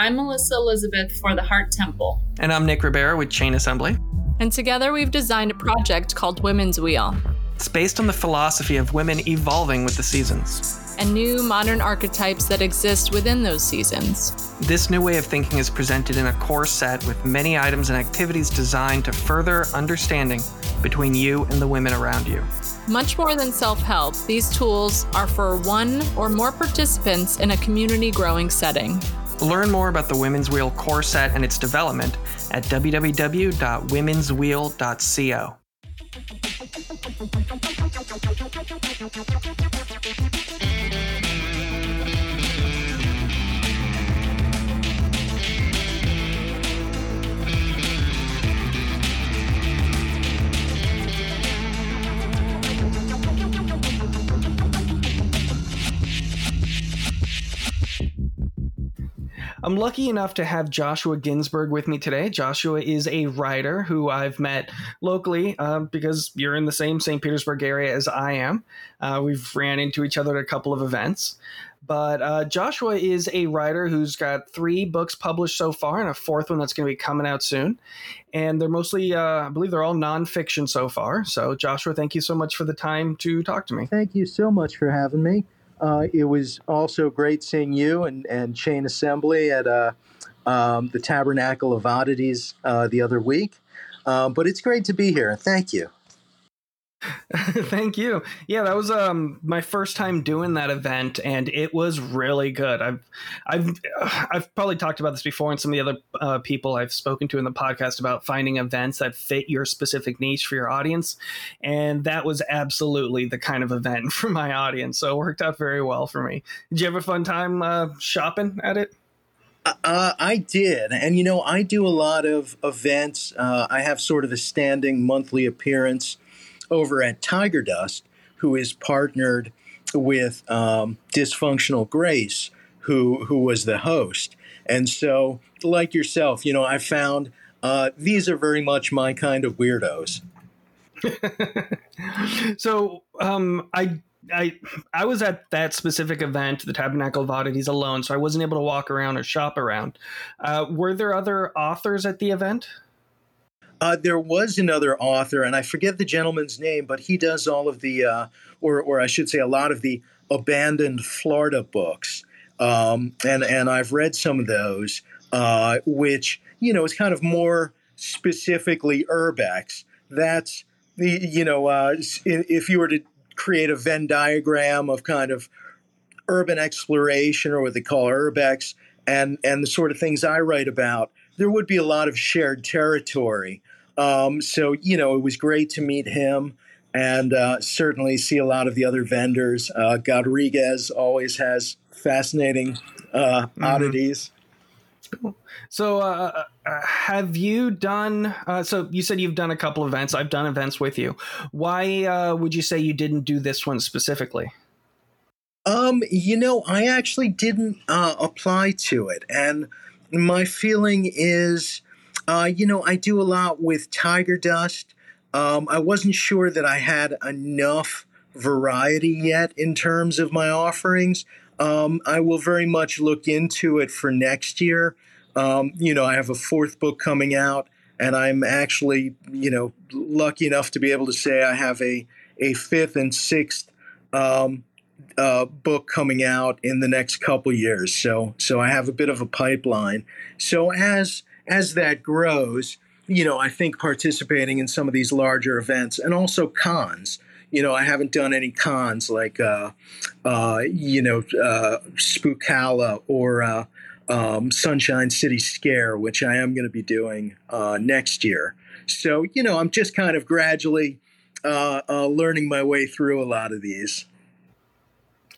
I'm Melissa Elizabeth for the Heart Temple. And I'm Nick Ribera with Chain Assembly. And together we've designed a project called Women's Wheel. It's based on the philosophy of women evolving with the seasons and new modern archetypes that exist within those seasons. This new way of thinking is presented in a core set with many items and activities designed to further understanding between you and the women around you. Much more than self help, these tools are for one or more participants in a community growing setting. Learn more about the Women's Wheel core set and its development at www.womenswheel.co. I'm lucky enough to have Joshua Ginsberg with me today. Joshua is a writer who I've met locally uh, because you're in the same St. Petersburg area as I am. Uh, we've ran into each other at a couple of events. But uh, Joshua is a writer who's got three books published so far and a fourth one that's going to be coming out soon. And they're mostly, uh, I believe they're all nonfiction so far. So, Joshua, thank you so much for the time to talk to me. Thank you so much for having me. Uh, it was also great seeing you and, and Chain Assembly at uh, um, the Tabernacle of Oddities uh, the other week. Um, but it's great to be here. Thank you. Thank you. Yeah, that was um my first time doing that event, and it was really good. I've I've I've probably talked about this before, and some of the other uh, people I've spoken to in the podcast about finding events that fit your specific niche for your audience, and that was absolutely the kind of event for my audience. So it worked out very well for me. Did you have a fun time uh, shopping at it? Uh, I did, and you know, I do a lot of events. Uh, I have sort of a standing monthly appearance over at Tiger Dust, who is partnered with um, Dysfunctional Grace, who who was the host. And so, like yourself, you know, I found uh, these are very much my kind of weirdos. so, um, I I I was at that specific event, the Tabernacle of Oddities, alone, so I wasn't able to walk around or shop around. Uh, were there other authors at the event? Uh, there was another author, and I forget the gentleman's name, but he does all of the, uh, or, or I should say, a lot of the abandoned Florida books. Um, and and I've read some of those, uh, which you know is kind of more specifically urbex. That's the you know uh, if you were to create a Venn diagram of kind of urban exploration or what they call urbex, and and the sort of things I write about, there would be a lot of shared territory. Um, so, you know, it was great to meet him and uh, certainly see a lot of the other vendors. Uh, Godriguez always has fascinating uh, mm-hmm. oddities. So, uh, uh, have you done? Uh, so, you said you've done a couple events. I've done events with you. Why uh, would you say you didn't do this one specifically? Um, you know, I actually didn't uh, apply to it, and my feeling is uh, you know, I do a lot with Tiger Dust. Um, I wasn't sure that I had enough variety yet in terms of my offerings. Um, I will very much look into it for next year. Um, you know, I have a fourth book coming out, and I'm actually, you know, lucky enough to be able to say I have a a fifth and sixth um, uh, book coming out in the next couple years. So, so I have a bit of a pipeline. So as as that grows, you know, I think participating in some of these larger events and also cons. You know, I haven't done any cons like, uh, uh, you know, uh, Spookala or uh, um, Sunshine City Scare, which I am going to be doing uh, next year. So, you know, I'm just kind of gradually uh, uh, learning my way through a lot of these.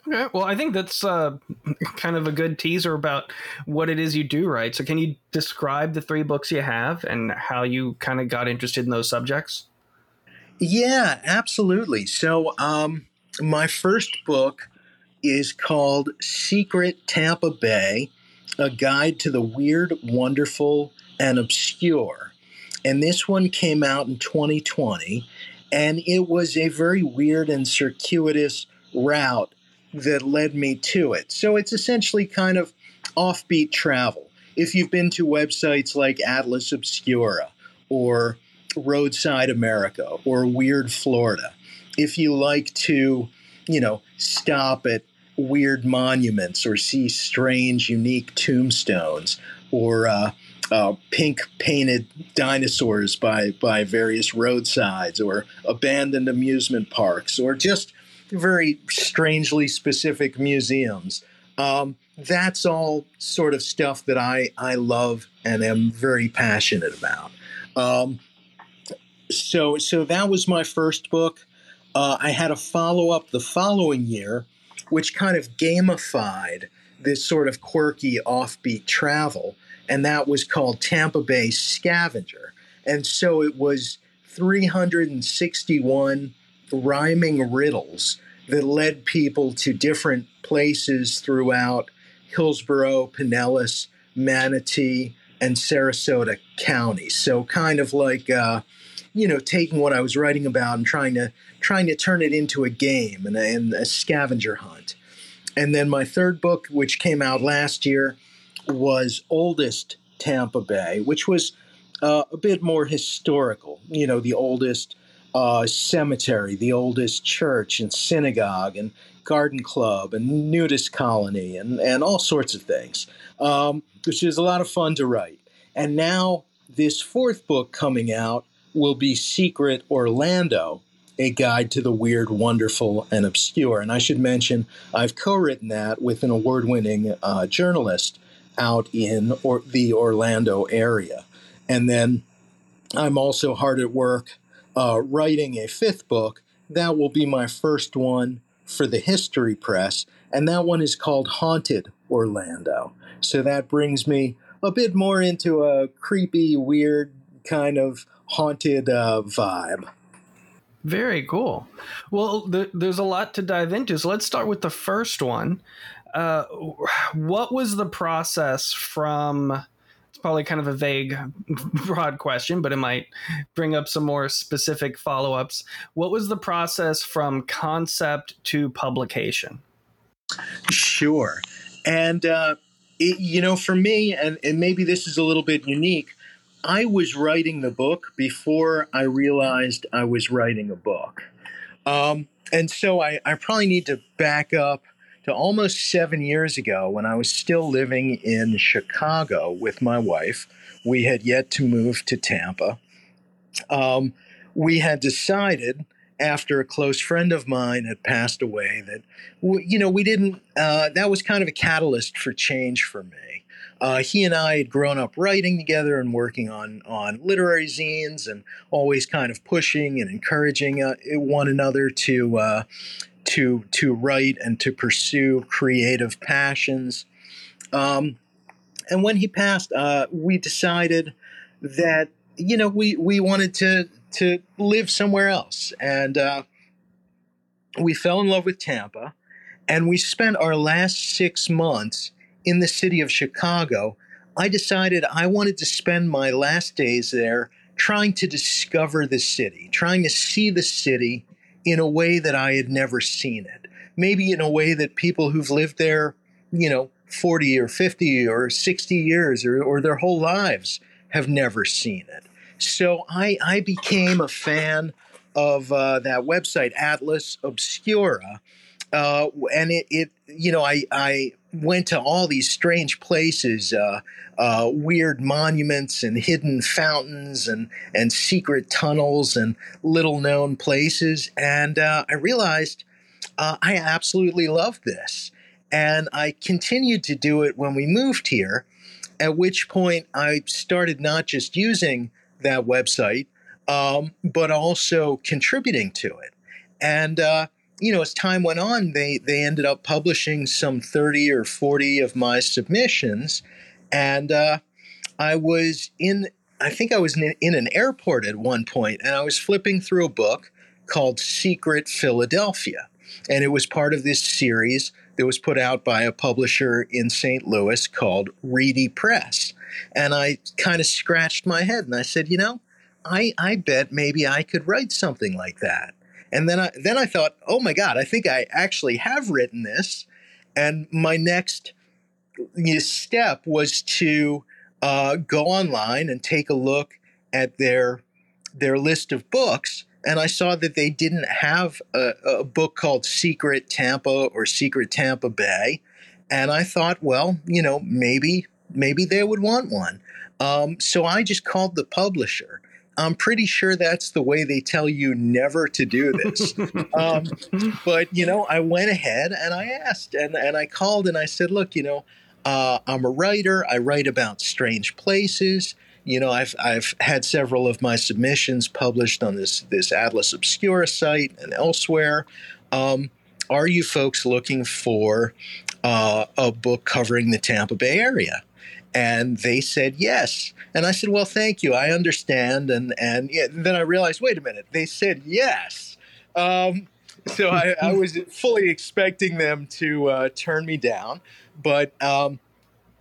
Okay, well, I think that's uh, kind of a good teaser about what it is you do, right? So, can you describe the three books you have and how you kind of got interested in those subjects? Yeah, absolutely. So, um, my first book is called Secret Tampa Bay A Guide to the Weird, Wonderful, and Obscure. And this one came out in 2020, and it was a very weird and circuitous route that led me to it. So it's essentially kind of offbeat travel. if you've been to websites like Atlas Obscura or Roadside America or Weird Florida, if you like to, you know, stop at weird monuments or see strange, unique tombstones or uh, uh, pink painted dinosaurs by, by various roadsides or abandoned amusement parks or just very strangely specific museums. Um, that's all sort of stuff that I, I love and am very passionate about. Um, so, so that was my first book. Uh, I had a follow up the following year, which kind of gamified this sort of quirky offbeat travel, and that was called Tampa Bay Scavenger. And so it was 361 rhyming riddles that led people to different places throughout Hillsborough, Pinellas, Manatee, and Sarasota counties. So kind of like uh, you know taking what I was writing about and trying to trying to turn it into a game and a, and a scavenger hunt. And then my third book, which came out last year, was Oldest Tampa Bay, which was uh, a bit more historical. You know, the oldest uh, cemetery, the oldest church and synagogue and garden club and nudist colony and, and all sorts of things, um, which is a lot of fun to write. And now this fourth book coming out will be Secret Orlando, a guide to the weird, wonderful, and obscure. And I should mention, I've co written that with an award winning uh, journalist out in or- the Orlando area. And then I'm also hard at work uh, writing a fifth book. That will be my first one for the History Press, and that one is called Haunted Orlando. So that brings me a bit more into a creepy, weird kind of haunted uh, vibe. Very cool. Well, th- there's a lot to dive into. So let's start with the first one. Uh, what was the process from? Probably kind of a vague, broad question, but it might bring up some more specific follow ups. What was the process from concept to publication? Sure. And, uh, it, you know, for me, and, and maybe this is a little bit unique, I was writing the book before I realized I was writing a book. Um, and so I, I probably need to back up to almost seven years ago when I was still living in Chicago with my wife. We had yet to move to Tampa. Um, we had decided after a close friend of mine had passed away that, you know, we didn't, uh, that was kind of a catalyst for change for me. Uh, he and I had grown up writing together and working on on literary zines, and always kind of pushing and encouraging uh, one another to uh, to to write and to pursue creative passions. Um, and when he passed, uh, we decided that you know we we wanted to to live somewhere else, and uh, we fell in love with Tampa, and we spent our last six months in the city of Chicago, I decided I wanted to spend my last days there trying to discover the city, trying to see the city in a way that I had never seen it. Maybe in a way that people who've lived there, you know, 40 or 50 or 60 years or, or their whole lives have never seen it. So I, I became a fan of uh, that website, Atlas Obscura. Uh, and it, it, you know, I, I went to all these strange places, uh, uh, weird monuments and hidden fountains and and secret tunnels and little known places, and uh, I realized uh, I absolutely loved this, and I continued to do it when we moved here. At which point, I started not just using that website, um, but also contributing to it, and uh, you know, as time went on, they they ended up publishing some thirty or forty of my submissions, and uh, I was in. I think I was in, in an airport at one point, and I was flipping through a book called Secret Philadelphia, and it was part of this series that was put out by a publisher in St. Louis called Reedy Press. And I kind of scratched my head and I said, you know, I, I bet maybe I could write something like that. And then I then I thought, oh my God, I think I actually have written this. And my next step was to uh, go online and take a look at their their list of books and I saw that they didn't have a, a, book called Secret Tampa or Secret Tampa Bay, and I thought, well, you know, maybe maybe they would want one. Um, so I just called the publisher. I'm pretty sure that's the way they tell you never to do this. um, but you know, I went ahead and I asked, and and I called and I said, look, you know, uh, I'm a writer. I write about strange places you know, I've I've had several of my submissions published on this this Atlas Obscura site and elsewhere. Um, are you folks looking for uh, a book covering the Tampa Bay area? And they said yes. And I said, well, thank you. I understand. And and yeah, then I realized, wait a minute. They said yes. Um, so I, I, was fully expecting them to uh, turn me down, but. Um,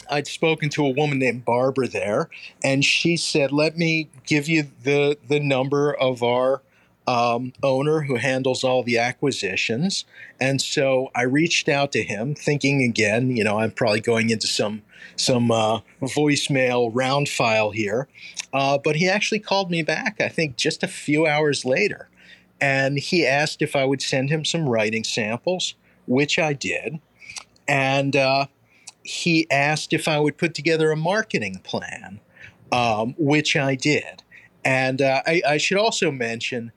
I'd spoken to a woman named Barbara there, and she said, "Let me give you the the number of our um, owner who handles all the acquisitions." And so I reached out to him, thinking again, you know, I'm probably going into some some uh, voicemail round file here, uh, but he actually called me back. I think just a few hours later, and he asked if I would send him some writing samples, which I did, and. Uh, he asked if I would put together a marketing plan, um, which I did. And uh, I, I, should also mention,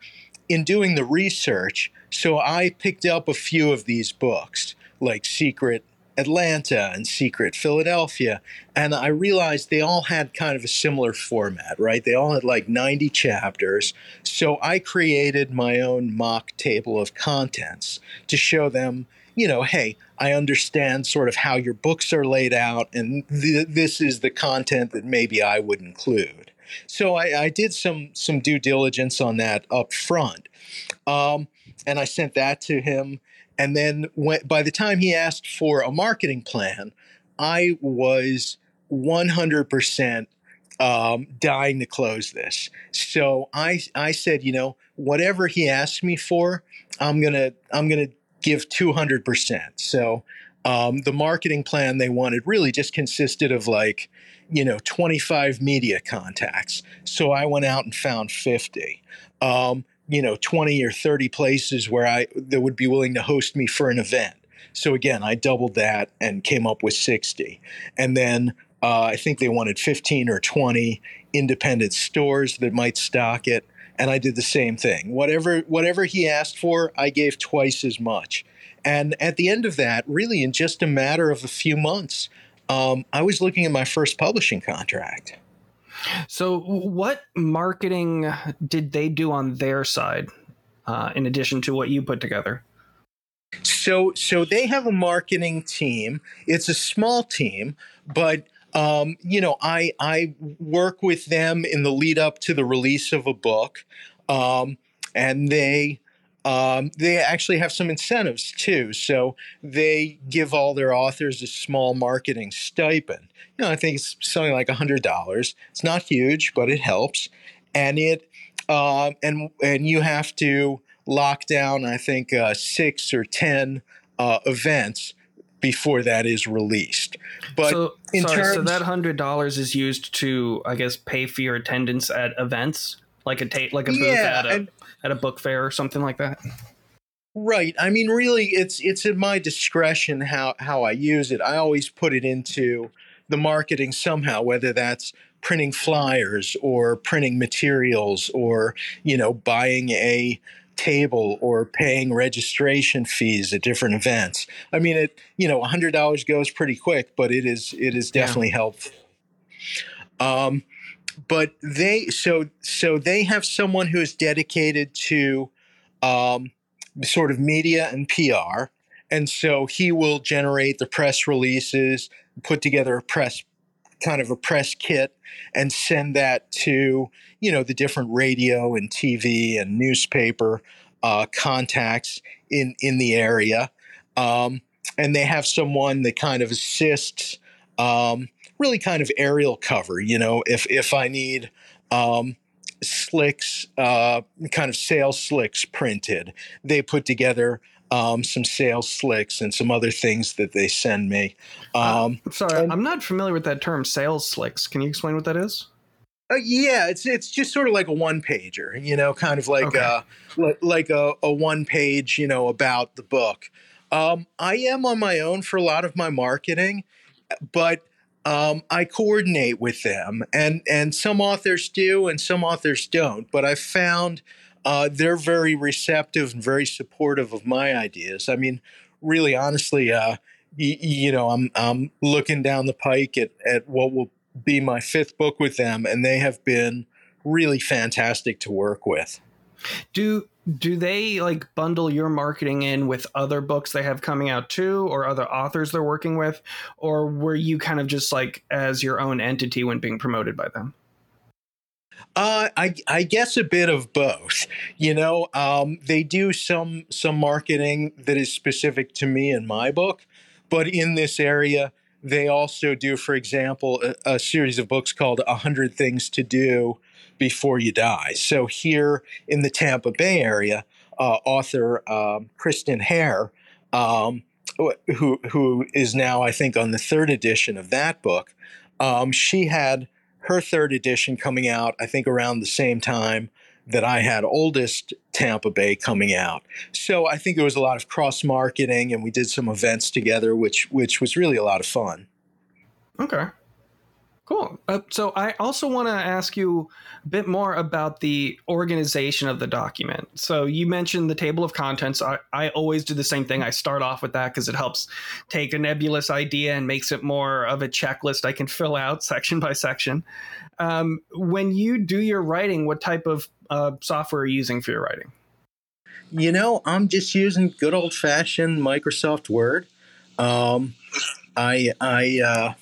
in doing the research, so I picked up a few of these books, like Secret Atlanta and Secret Philadelphia, and I realized they all had kind of a similar format, right? They all had like 90 chapters. So I created my own mock table of contents to show them you know, hey, I understand sort of how your books are laid out, and th- this is the content that maybe I would include. So I, I did some some due diligence on that up front, um, and I sent that to him. And then when, by the time he asked for a marketing plan, I was 100% um, dying to close this. So I I said, you know, whatever he asked me for, I'm gonna I'm gonna give 200%. So um, the marketing plan they wanted really just consisted of like, you know, 25 media contacts. So I went out and found 50. Um, you know, 20 or 30 places where I that would be willing to host me for an event. So again, I doubled that and came up with 60. And then uh, I think they wanted 15 or 20 independent stores that might stock it and I did the same thing. Whatever whatever he asked for, I gave twice as much. And at the end of that, really in just a matter of a few months, um, I was looking at my first publishing contract. So, what marketing did they do on their side, uh, in addition to what you put together? So, so they have a marketing team. It's a small team, but um, you know, I I work with them in the lead up to the release of a book, um, and they um, they actually have some incentives too. So they give all their authors a small marketing stipend. You know, I think it's something like a hundred dollars. It's not huge, but it helps, and it uh, and and you have to lock down. I think uh, six or ten uh, events before that is released. But so, sorry, terms, so that hundred dollars is used to, I guess, pay for your attendance at events, like a tape, like a booth yeah, at a and, at a book fair or something like that. Right. I mean, really, it's it's at my discretion how how I use it. I always put it into the marketing somehow, whether that's printing flyers or printing materials or you know buying a table or paying registration fees at different events. I mean, it you know, hundred dollars goes pretty quick, but it is it is definitely yeah. helpful. Um, but they so so they have someone who is dedicated to um, sort of media and PR, and so he will generate the press releases, put together a press kind of a press kit and send that to you know the different radio and TV and newspaper uh, contacts in in the area, um, and they have someone that kind of assists, um, really kind of aerial cover. You know, if if I need um, slicks, uh, kind of sales slicks printed, they put together um, some sales slicks, and some other things that they send me. Um, Uh, sorry, and- I'm not familiar with that term, sales slicks. Can you explain what that is? Uh, yeah, it's it's just sort of like a one pager, you know, kind of like Okay. uh like, like a, a one page, you know, about the book. Um, I am on my own for a lot of my marketing, but um, I coordinate with them, and and some authors do, and some authors don't. But I've found uh, they're very receptive and very supportive of my ideas. I mean, really, honestly, uh, y- you know, I'm I'm looking down the pike at at what will be my fifth book with them, and they have been really fantastic to work with. Do do they like bundle your marketing in with other books they have coming out too, or other authors they're working with, or were you kind of just like as your own entity when being promoted by them? Uh, I, I guess a bit of both. You know, um, they do some some marketing that is specific to me and my book, but in this area, they also do, for example, a, a series of books called "A Hundred Things to Do Before You Die." So here in the Tampa Bay area, uh, author um, Kristen Hare, um, who who is now I think on the third edition of that book, um, she had her third edition coming out, I think around the same time that I had oldest Tampa Bay coming out. So I think there was a lot of cross marketing, and we did some events together, which which was really a lot of fun. Okay. Cool. Uh, so I also want to ask you a bit more about the organization of the document. So you mentioned the table of contents. I, I always do the same thing. I start off with that because it helps take a nebulous idea and makes it more of a checklist I can fill out section by section. Um, when you do your writing, what type of uh, software are you using for your writing? You know, I'm just using good old fashioned Microsoft Word. Um, I I uh,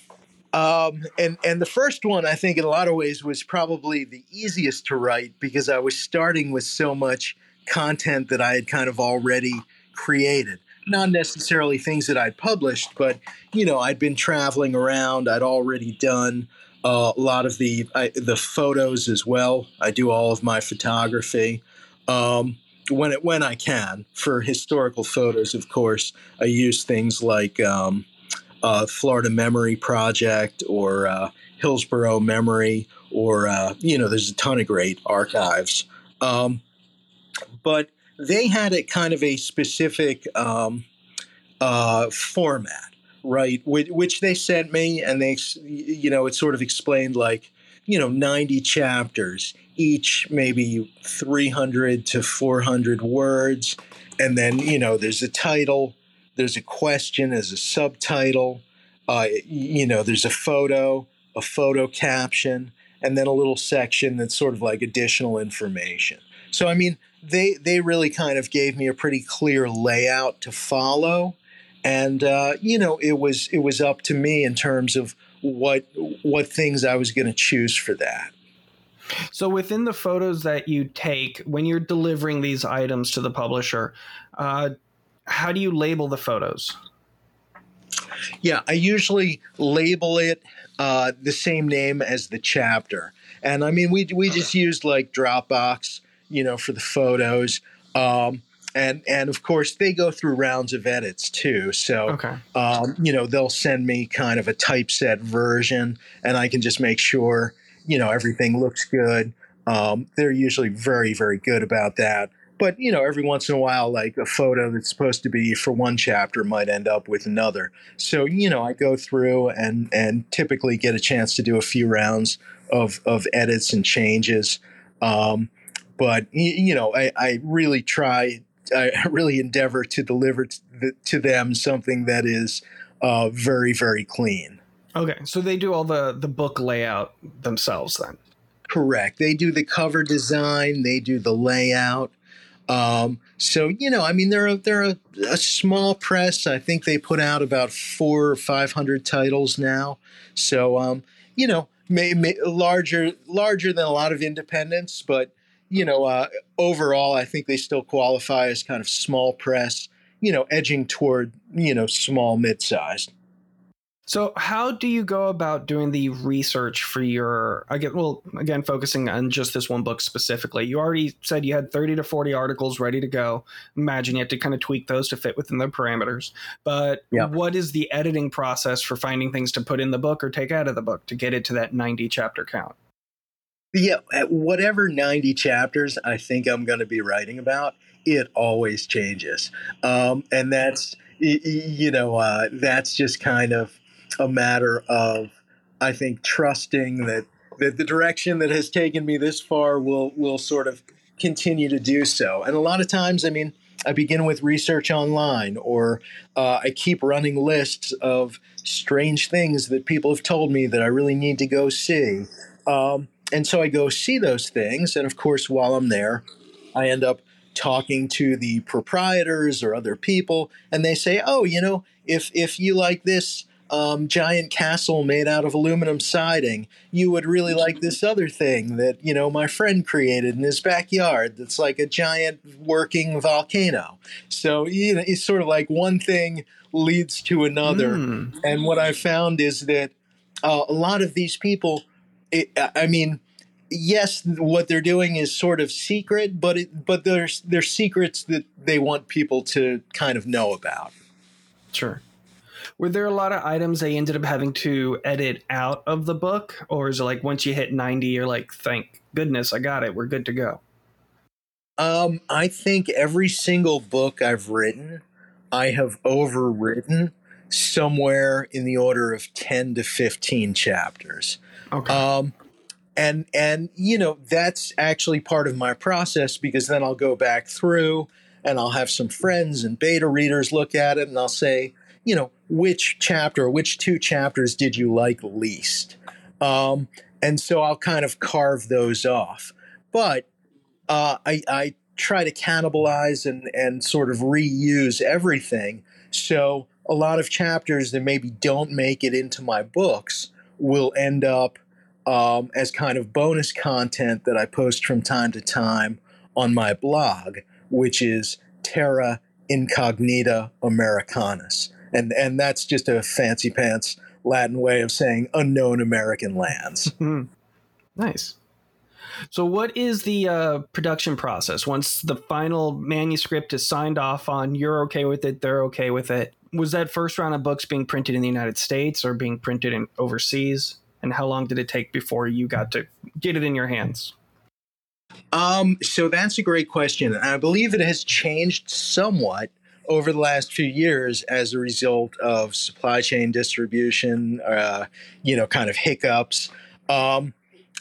um, and and the first one I think in a lot of ways was probably the easiest to write because I was starting with so much content that I had kind of already created. Not necessarily things that I'd published, but you know I'd been traveling around. I'd already done uh, a lot of the I, the photos as well. I do all of my photography. Um, when it when I can for historical photos, of course, I use things like um, uh, Florida Memory Project or uh, Hillsborough Memory, or uh, you know, there's a ton of great archives. Um, but they had a kind of a specific um, uh, format, right? Which they sent me, and they, you know, it sort of explained like, you know, 90 chapters, each maybe 300 to 400 words. And then, you know, there's a title, there's a question, there's a subtitle, uh, you know, there's a photo, a photo caption, and then a little section that's sort of like additional information. So, I mean, they they really kind of gave me a pretty clear layout to follow, and uh, you know, it was it was up to me in terms of what what things I was going to choose for that. So within the photos that you take when you're delivering these items to the publisher, uh, how do you label the photos? Yeah, I usually label it uh, the same name as the chapter, and I mean we we just used like Dropbox, you know, for the photos. Um, and and of course they go through rounds of edits too. So Okay. um, you know they'll send me kind of a typeset version, and I can just make sure you know everything looks good. Um, they're usually very very good about that. But you know every once in a while, like a photo that's supposed to be for one chapter might end up with another. So you know I go through and and typically get a chance to do a few rounds of of edits and changes. Um, but you know I, I really try I really endeavor to deliver to, the, to them something that is uh, very, very clean. Okay. So they do all the the book layout themselves then. Correct. They do the cover design. They do the layout. Um, so you know, I mean, they're a, they're a, a small press. I think they put out about four or five hundred titles now. So um, you know, may, may, larger larger than a lot of independents, but you know, uh, overall, I think they still qualify as kind of small press. You know, edging toward you know small mid sized. So, how do you go about doing the research for your? Again, well, again, focusing on just this one book specifically. You already said you had thirty to forty articles ready to go. Imagine you have to kind of tweak those to fit within the parameters. But Yeah. what is the editing process for finding things to put in the book or take out of the book to get it to that ninety chapter count? Yeah, at whatever 90 chapters I think I'm going to be writing about, it always changes. Um, and that's, you know, uh, that's just kind of a matter of, I think, trusting that, that the direction that has taken me this far will, will sort of continue to do so. And a lot of times, I mean, I begin with research online, or uh, I keep running lists of strange things that people have told me that I really need to go see. Um, and so I go see those things. And of course, while I'm there, I end up talking to the proprietors or other people, and they say, "Oh, you know, if if you like this um, giant castle made out of aluminum siding, you would really like this other thing that you know my friend created in his backyard. That's like a giant working volcano. So you know, it's sort of like one thing leads to another. Hmm. And what I found is that uh, a lot of these people, it, I mean, yes, what they're doing is sort of secret, but it, but there's there's secrets that they want people to kind of know about. Sure. Were there a lot of items they ended up having to edit out of the book, or is it like once you hit ninety, you're like, "Thank goodness, I got it. We're good to go." Um, I think every single book I've written, I have overwritten somewhere in the order of ten to fifteen chapters. Okay. Um, and and you know that's actually part of my process because then I'll go back through and I'll have some friends and beta readers look at it and I'll say, you know, which chapter, which two chapters did you like least? Um, and so I'll kind of carve those off. But uh, I, I try to cannibalize and, and sort of reuse everything. So a lot of chapters that maybe don't make it into my books will end up um, as kind of bonus content that I post from time to time on my blog, which is Terra Incognita Americanus. And, and that's just a fancy pants Latin way of saying unknown American lands. Hmm. Nice. So, what is the uh, production process once the final manuscript is signed off on? You're okay with it. They're okay with it. Was that first round of books being printed in the United States or being printed in overseas? And how long did it take before you got to get it in your hands? Um, so that's a great question. I believe it has changed somewhat over the last few years as a result of supply chain distribution, uh, you know, kind of hiccups. Um,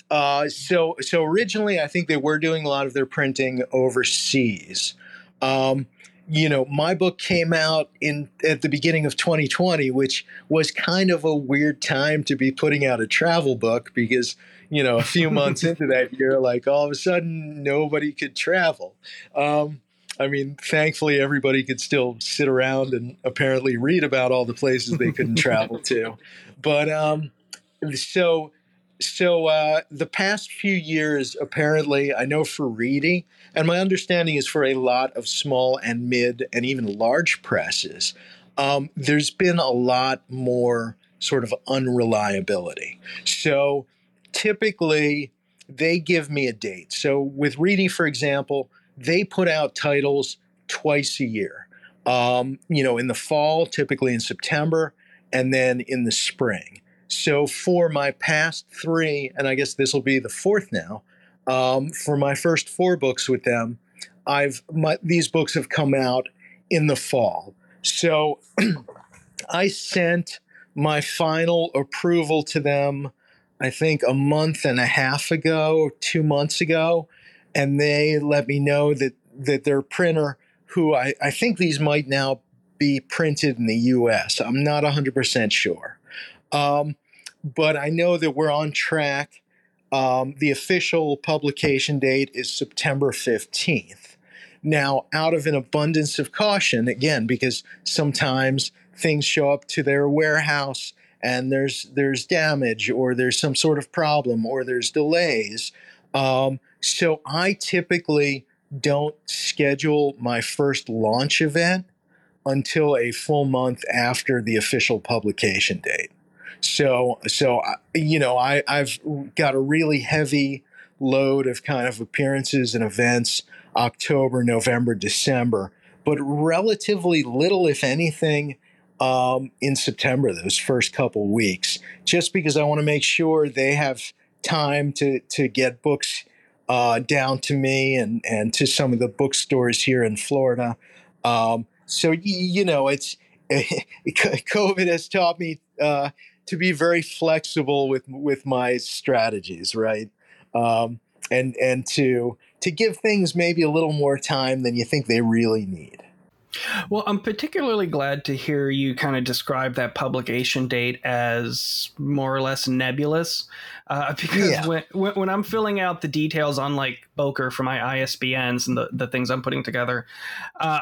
uh, so, so originally, I think they were doing a lot of their printing overseas. Um, you know, my book came out in at the beginning of 2020, which was kind of a weird time to be putting out a travel book because you know, a few months into that year, like all of a sudden nobody could travel. Um, I mean, thankfully everybody could still sit around and apparently read about all the places they couldn't travel to. But um, so so uh, the past few years, apparently, I know for Reedy, and my understanding is for a lot of small and mid and even large presses, um, there's been a lot more sort of unreliability. So typically, they give me a date. So with Reedy, for example, they put out titles twice a year. Um, you know, in the fall, typically in September, and then in the spring. So for my past three, and I guess this will be the fourth now, um, for my first four books with them, I've my, these books have come out in the fall. So I sent my final approval to them, I think a month and a half ago, two months ago, and they let me know that that their printer, who I, I think these might now be printed in the U.S. I'm not 100% sure. Um, but I know that we're on track. Um, the official publication date is September 15th. Now, out of an abundance of caution, again, because sometimes things show up to their warehouse and there's there's damage or there's some sort of problem or there's delays. Um, so I typically don't schedule my first launch event until a full month after the official publication date. So so you know I I've got a really heavy load of kind of appearances and events October, November, December, but relatively little, if anything, um, in September, those first couple weeks, just because I want to make sure they have time to to get books uh, down to me and and to some of the bookstores here in Florida. Um, so you know, it's COVID has taught me uh, to be very flexible with with my strategies, right? Um, and and to to give things maybe a little more time than you think they really need. Well, I'm particularly glad to hear you kind of describe that publication date as more or less nebulous, uh, because yeah. when, when I'm filling out the details on like Bowker for my ISBNs and the, the things I'm putting together, uh,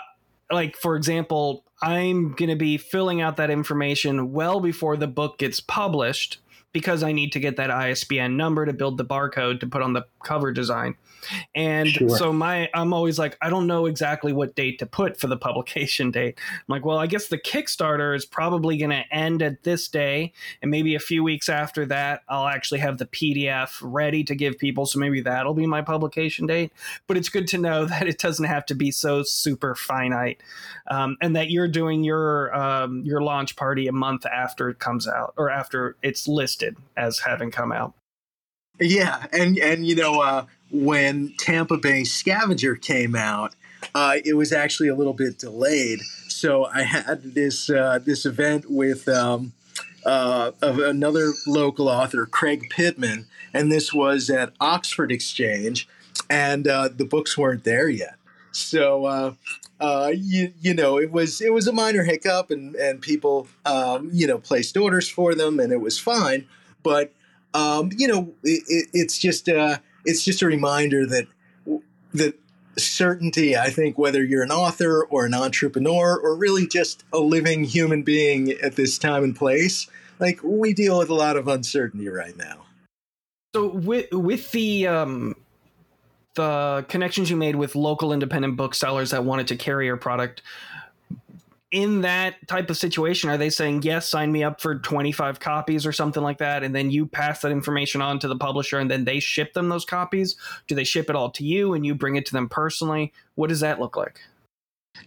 like for example, I'm going to be filling out that information well before the book gets published because I need to get that ISBN number to build the barcode to put on the cover design. And sure. so my I'm always like I don't know exactly what date to put for the publication date. I'm like, well, I guess the Kickstarter is probably going to end at this day and maybe a few weeks after that I'll actually have the PDF ready to give people so maybe that'll be my publication date. But it's good to know that it doesn't have to be so super finite. Um, and that you're doing your um, your launch party a month after it comes out or after it's listed as having come out. Yeah, and and you know, uh, when Tampa Bay Scavenger came out, uh, it was actually a little bit delayed. So I had this uh, this event with um, uh, of another local author, Craig Pittman, and this was at Oxford Exchange, and uh, the books weren't there yet. So uh, uh, you you know it was it was a minor hiccup, and and people um, you know placed orders for them, and it was fine. But um, you know it, it, it's just it's just a reminder that that certainty i think whether you're an author or an entrepreneur or really just a living human being at this time and place like we deal with a lot of uncertainty right now. So with with the um the connections you made with local independent booksellers that wanted to carry your product in that type of situation, are they saying, yes, sign me up for 25 copies or something like that? And then you pass that information on to the publisher and then they ship them those copies? Do they ship it all to you and you bring it to them personally? What does that look like?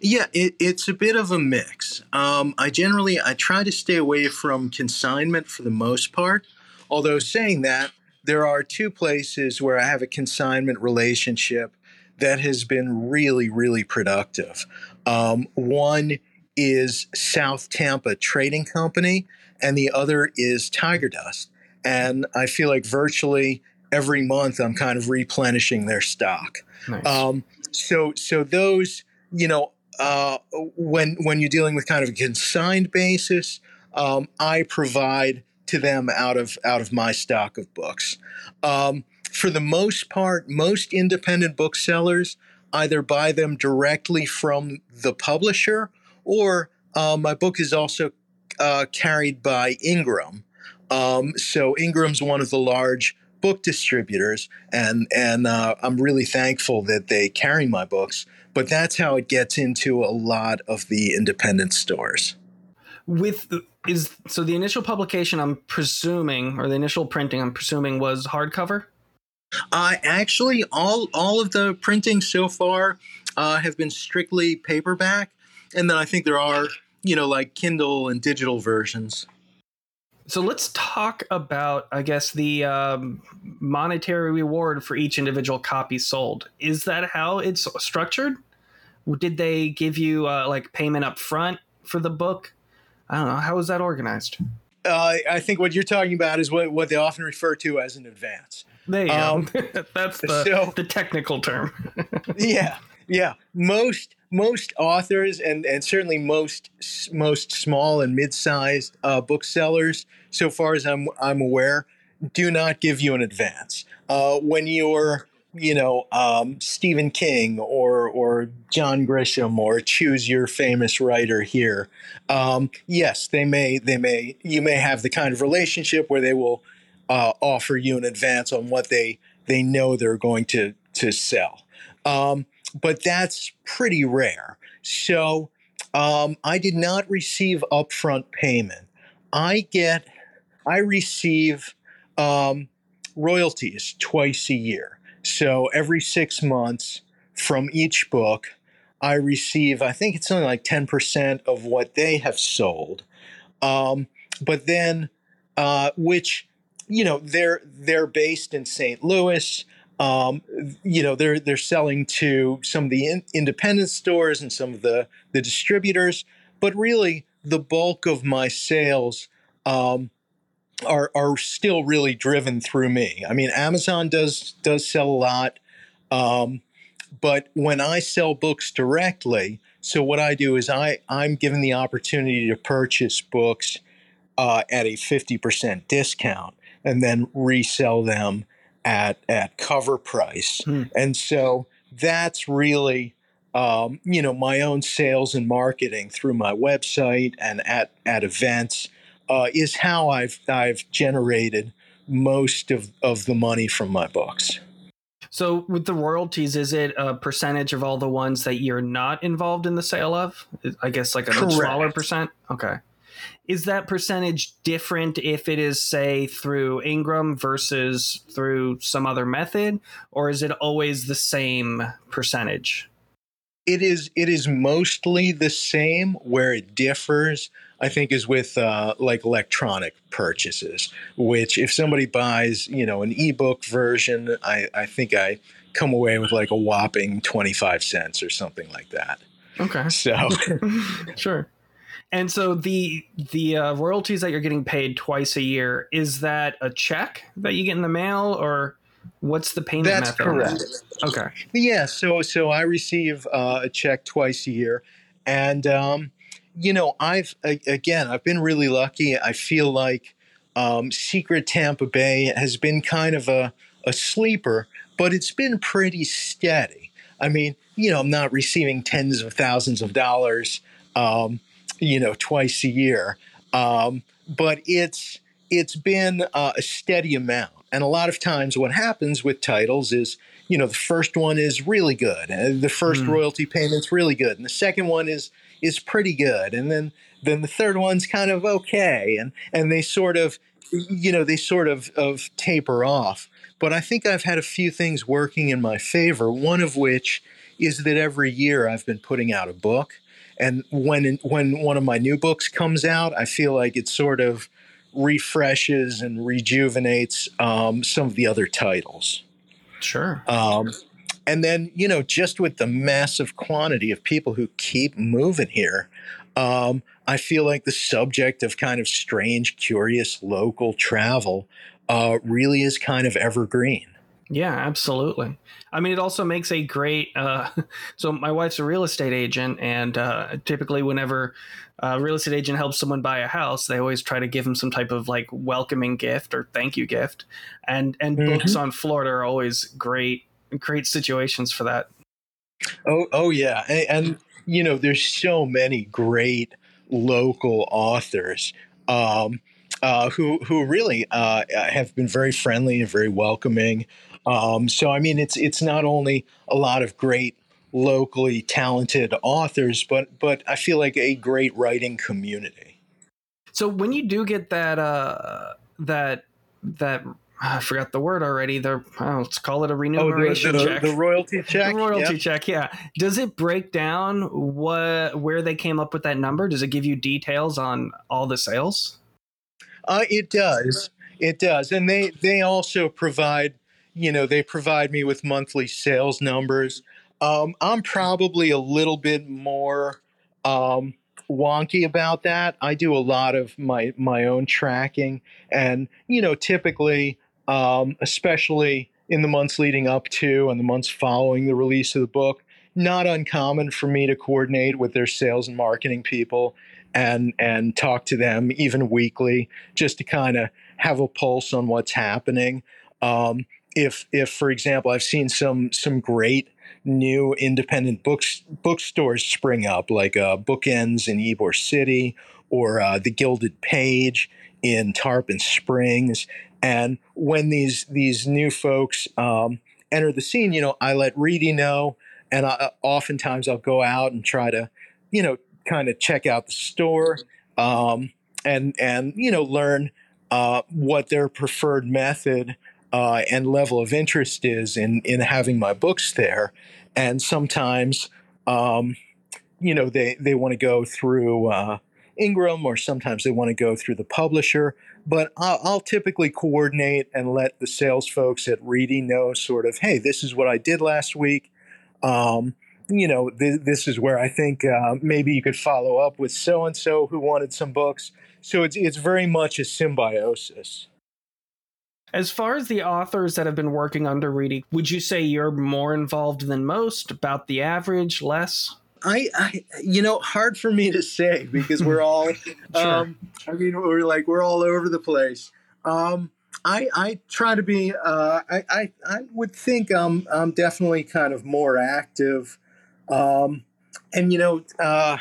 Yeah, it, it's a bit of a mix. Um, I generally I try to stay away from consignment for the most part. Although saying that, there are two places where I have a consignment relationship that has been really, really productive. Um, one is South Tampa Trading Company, and the other is Tiger Dust. And I feel like virtually every month I'm kind of replenishing their stock. Nice. Um, so, so those, you know, uh, when when you're dealing with kind of a consigned basis, um, I provide to them out of out of my stock of books. Um, for the most part, most independent booksellers either buy them directly from the publisher or um, my book is also uh, carried by Ingram. Um, so Ingram's one of the large book distributors, and and uh, I'm really thankful that they carry my books. But that's how it gets into a lot of the independent stores. With the, is so the initial publication, I'm presuming, or the initial printing, I'm presuming, was hardcover. Uh, actually, all all of the printing so far uh, have been strictly paperback and then I think there are you know like Kindle and digital versions. So let's talk about, I guess, the um, monetary reward for each individual copy sold. Is that how it's structured? Did they give you uh, like payment up front for the book? I don't know. How is that organized? Uh, I think what you're talking about is what, what they often refer to as an advance. There you um, go. That's the, so, the technical term. yeah, yeah. Most most authors and, and certainly most most small and mid-sized uh, booksellers, so far as I'm I'm aware, do not give you an advance. Uh, when you're you know um, Stephen King or or John Grisham or choose your famous writer here, um, yes, they may they may you may have the kind of relationship where they will uh, offer you an advance on what they they know they're going to to sell. Um, but that's pretty rare. So um, I did not receive upfront payment. I get I receive um, royalties twice a year. So every six months from each book, I receive, I think it's only like 10% of what they have sold. Um, but then, uh, which, you know, they're, they're based in St. Louis. Um, you know, they're, they're selling to some of the in, independent stores and some of the, the distributors, but really the bulk of my sales, um, are are still really driven through me. I mean, Amazon does does sell a lot, um, but when I sell books directly, so what I do is I I'm given the opportunity to purchase books uh, at a fifty percent discount and then resell them at at cover price, hmm. and so that's really. Um, you know my own sales and marketing through my website and at at events uh, is how I've I've generated most of, of the money from my books. So with the royalties, is it a percentage of all the ones that you're not involved in the sale of? I guess like a Correct. smaller percent. Okay. Is that percentage different if it is, say, through Ingram versus through some other method, or is it always the same percentage? It is. It is mostly the same. Where it differs I think is with uh, like electronic purchases, which if somebody buys, you know, an ebook version, I, I think I come away with like a whopping 25 cents or something like that. Okay. So, sure. And so the the uh, royalties that you're getting paid twice a year is that a check that you get in the mail or what's the payment That's method? correct. Okay. Yeah. So so I receive uh, a check twice a year, and um, you know, I've again, I've been really lucky. I feel like um, Secret Tampa Bay has been kind of a, a sleeper, but it's been pretty steady. I mean, you know, I'm not receiving tens of thousands of dollars, um, you know, twice a year, um, but it's it's been uh, a steady amount. And a lot of times, what happens with titles is, you know, the first one is really good, and the first mm. royalty payment's really good, and the second one is is pretty good, and then then the third one's kind of okay, and and they sort of you know they sort of of taper off. But I think I've had a few things working in my favor. One of which is that every year I've been putting out a book, and when when one of my new books comes out, I feel like it sort of refreshes and rejuvenates um, some of the other titles. Sure. Um, and then, you know, just with the massive quantity of people who keep moving here, um, I feel like the subject of kind of strange, curious local travel uh, really is kind of evergreen. Yeah, absolutely. I mean, it also makes a great. Uh, so, my wife's a real estate agent, and uh, typically, whenever a real estate agent helps someone buy a house, they always try to give them some type of like welcoming gift or thank you gift. And and mm-hmm. books on Florida are always great great situations for that. Oh, oh yeah, and, and you know, there's so many great local authors um, uh, who who really uh, have been very friendly and very welcoming. Um, so I mean, it's it's not only a lot of great locally talented authors, but but I feel like a great writing community. So when you do get that uh, that that I forgot the word already. The oh, let's call it a remuneration oh, the, the, check. The royalty check. The royalty yep. check. Yeah. Does it break down what where they came up with that number? Does it give you details on all the sales? Uh, it does. It does, and they they also provide. You know, they provide me with monthly sales numbers. Um, I'm probably a little bit more. Um, wonky about that. I do a lot of my my own tracking, and you know, typically um, especially in the months leading up to and the months following the release of the book. Not uncommon for me to coordinate with their sales and marketing people and and talk to them even weekly just to kind of have a pulse on what's happening. Um, if if for example I've seen some some great new independent books bookstores spring up like uh, Bookends in Ybor City or uh, the Gilded Page in Tarpon Springs. And when these these new folks um, enter the scene, you know, I let Reedy know, and I, oftentimes I'll go out and try to, you know, kind of check out the store um, and and you know learn uh, what their preferred method uh, and level of interest is in in having my books there. And sometimes, um, you know, they they want to go through uh, Ingram, or sometimes they want to go through the publisher. But I'll, I'll, typically coordinate and let the sales folks at Reedy know, sort of, hey, this is what I did last week. Um, you know, th- this is where I think uh, maybe you could follow up with so and so who wanted some books. So it's it's very much a symbiosis. As far as the authors that have been working under Reedy, would you say you're more involved than most? About the average, less? I, I you know, hard for me to say because we're all, sure. um, I mean, we're like we're all over the place. Um, I I try to be. Uh, I, I I would think I'm I'm definitely kind of more active, um, and you know, uh,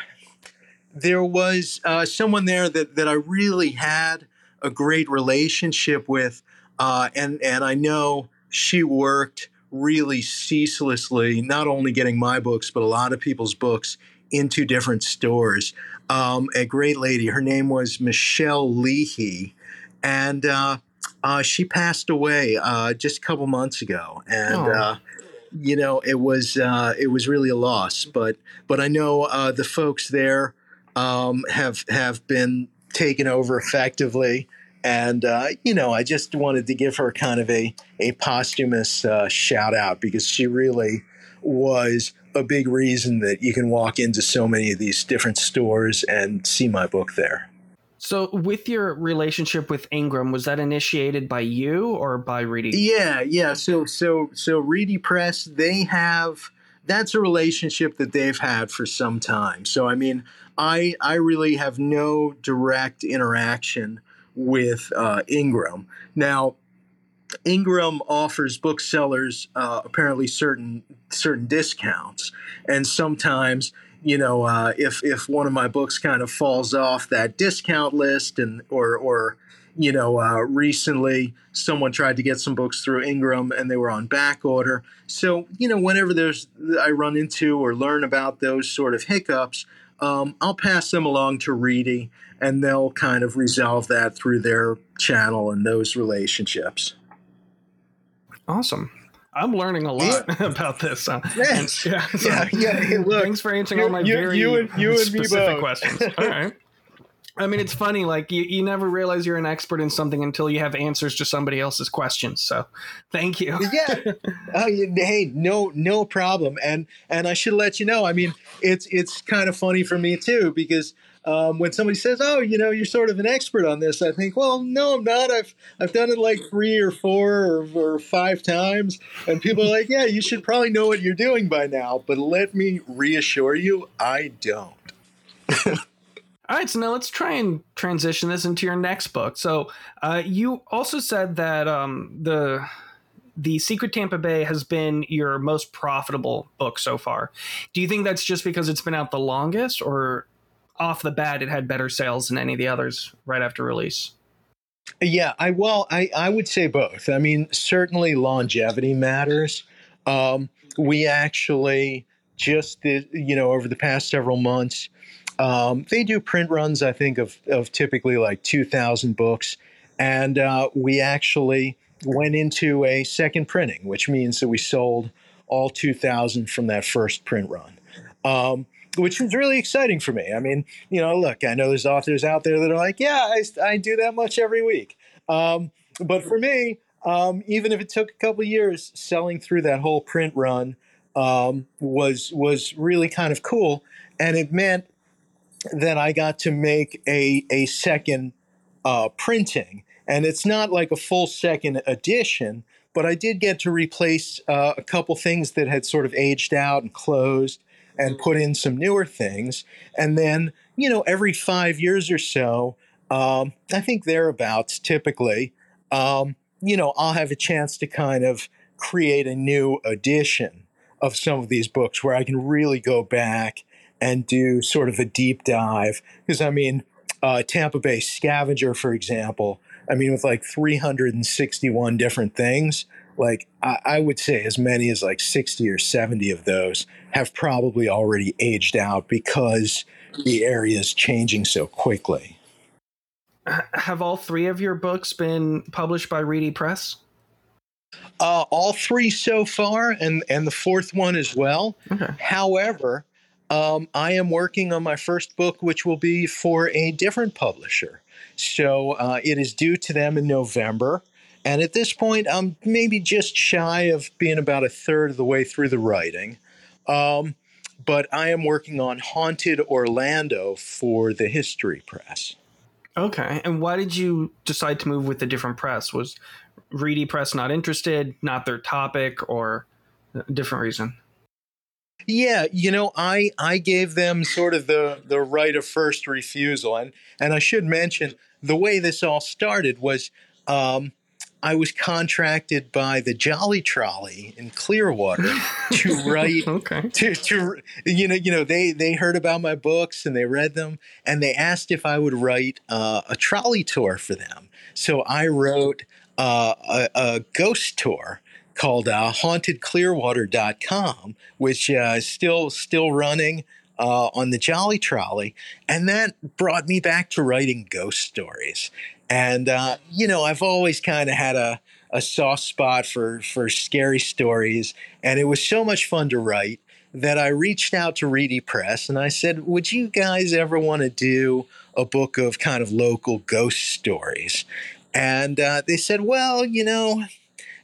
there was uh, someone there that that I really had a great relationship with uh, and and I know she worked really ceaselessly, not only getting my books but a lot of people's books into different stores. Um, a great lady. Her name was Michelle Leahy, and uh, uh, she passed away uh, just a couple months ago. And uh, you know, it was uh, it was really a loss. But but I know uh, the folks there um, have have been taken over effectively and uh, you know, I just wanted to give her kind of a a posthumous uh, shout out because she really was a big reason that you can walk into so many of these different stores and see my book there. So, with your relationship with Ingram, was that initiated by you or by Reedy? Yeah, yeah. So, so, so Reedy Press, they have that's a relationship that they've had for some time. So, I mean, I I really have no direct interaction with uh, Ingram. Now, Ingram offers booksellers uh, apparently certain certain discounts, and sometimes you know uh, if if one of my books kind of falls off that discount list, and or or you know uh, recently someone tried to get some books through Ingram and they were on back order. So you know whenever there's I run into or learn about those sort of hiccups, um, I'll pass them along to Reedy, and they'll kind of resolve that through their channel and those relationships. Awesome. I'm learning a lot yeah. about this. Uh, yes. And, yeah, so yeah, yeah. Hey, look, thanks for answering you, all my you, very you and, you specific questions. All right. I mean, it's funny. Like you, you never realize you're an expert in something until you have answers to somebody else's questions. So, thank you. yeah. Oh, hey, no, no problem. And and I should let you know. I mean, it's it's kind of funny for me too because um, when somebody says, "Oh, you know, you're sort of an expert on this," I think, "Well, no, I'm not. I've I've done it like three or four or, or five times." And people are like, "Yeah, you should probably know what you're doing by now." But let me reassure you, I don't. All right, so now let's try and transition this into your next book. So, uh, you also said that um, the the Secret Tampa Bay has been your most profitable book so far. Do you think that's just because it's been out the longest, or off the bat it had better sales than any of the others right after release? Yeah, I well, I I would say both. I mean, certainly longevity matters. Um, we actually just did, you know over the past several months um, they do print runs, I think, of, of typically like 2,000 books. And uh, we actually went into a second printing, which means that we sold all 2,000 from that first print run, um, which was really exciting for me. I mean, you know, look, I know there's authors out there that are like, yeah, I, I do that much every week. Um, but for me, um, even if it took a couple years, selling through that whole print run um, was was really kind of cool, and it meant that I got to make a a second uh, printing, and it's not like a full second edition, but I did get to replace uh, a couple things that had sort of aged out and closed, and put in some newer things, and then you know every five years or so, um, I think thereabouts typically, um, you know I'll have a chance to kind of create a new edition of some of these books where I can really go back and do sort of a deep dive. Because, I mean, uh, Tampa Bay Scavenger, for example, I mean, with like 361 different things, like I, I, would say as many as like 60 or 70 of those have probably already aged out because the area is changing so quickly. have all three of your books been published by Reedy Press? Uh, all three so far, and and the fourth one as well. Okay. However, um, I am working on my first book, which will be for a different publisher. So uh, it is due to them in November. And at this point, I'm maybe just shy of being about a third of the way through the writing. Um, but I am working on Haunted Orlando for the History Press. Okay. And why did you decide to move with a different press? Was Reedy Press not interested, not their topic, or different reason? Yeah, you know, I I gave them sort of the the right of first refusal, and and I should mention the way this all started was um, I was contracted by the Jolly Trolley in Clearwater to write okay. to, to you know you know they they heard about my books and they read them and they asked if I would write uh, a trolley tour for them. So I wrote uh, a, a, ghost tour called uh, hauntedclearwater.com, which uh, is still still running. Uh, on the Jolly Trolley, and that brought me back to writing ghost stories. And uh, you know, I've always kind of had a a soft spot for for scary stories, and it was so much fun to write that I reached out to Reedy Press and I said, "Would you guys ever want to do a book of kind of local ghost stories?" And uh, they said, "Well, you know,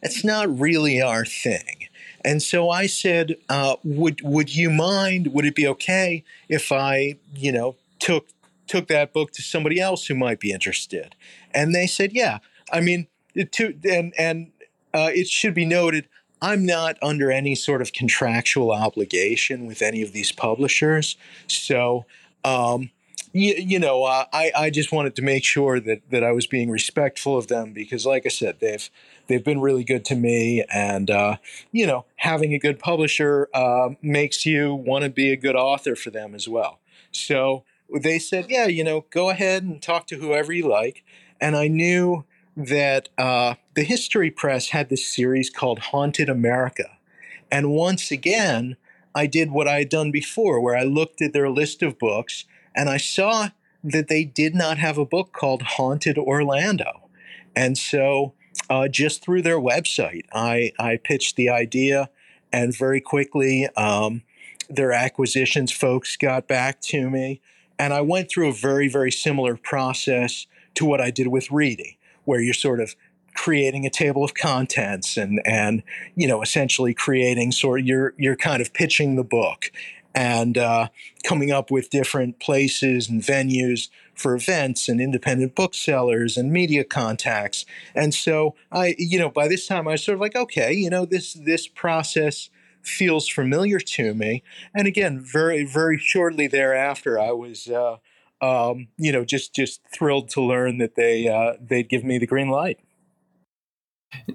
it's not really our thing." And so I said, uh, "Would would you mind? Would it be okay if I, you know, took took that book to somebody else who might be interested?" And they said, yeah. I mean, to, and, and uh, it should be noted, I'm not under any sort of contractual obligation with any of these publishers. So, um, you, you know, uh, I, I just wanted to make sure that, that I was being respectful of them because, like I said, they've they've been really good to me, and uh, you know, having a good publisher uh, makes you want to be a good author for them as well. So they said, yeah, you know, go ahead and talk to whoever you like and I knew that uh, the History Press had this series called Haunted America. And once again, I did what I had done before, where I looked at their list of books and I saw that they did not have a book called Haunted Orlando. And so, uh, just through their website, I, I pitched the idea, and very quickly, um, their acquisitions folks got back to me. And I went through a very, very similar process to what I did with Reedy, where you're sort of creating a table of contents and and you know essentially creating sort of you're you're kind of pitching the book and uh, coming up with different places and venues for events and independent booksellers and media contacts and so i you know by this time i was sort of like okay you know this this process feels familiar to me and again very very shortly thereafter i was uh, um, you know, just just thrilled to learn that they uh, they'd give me the green light.